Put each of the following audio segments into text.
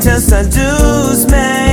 to seduce me.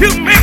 You make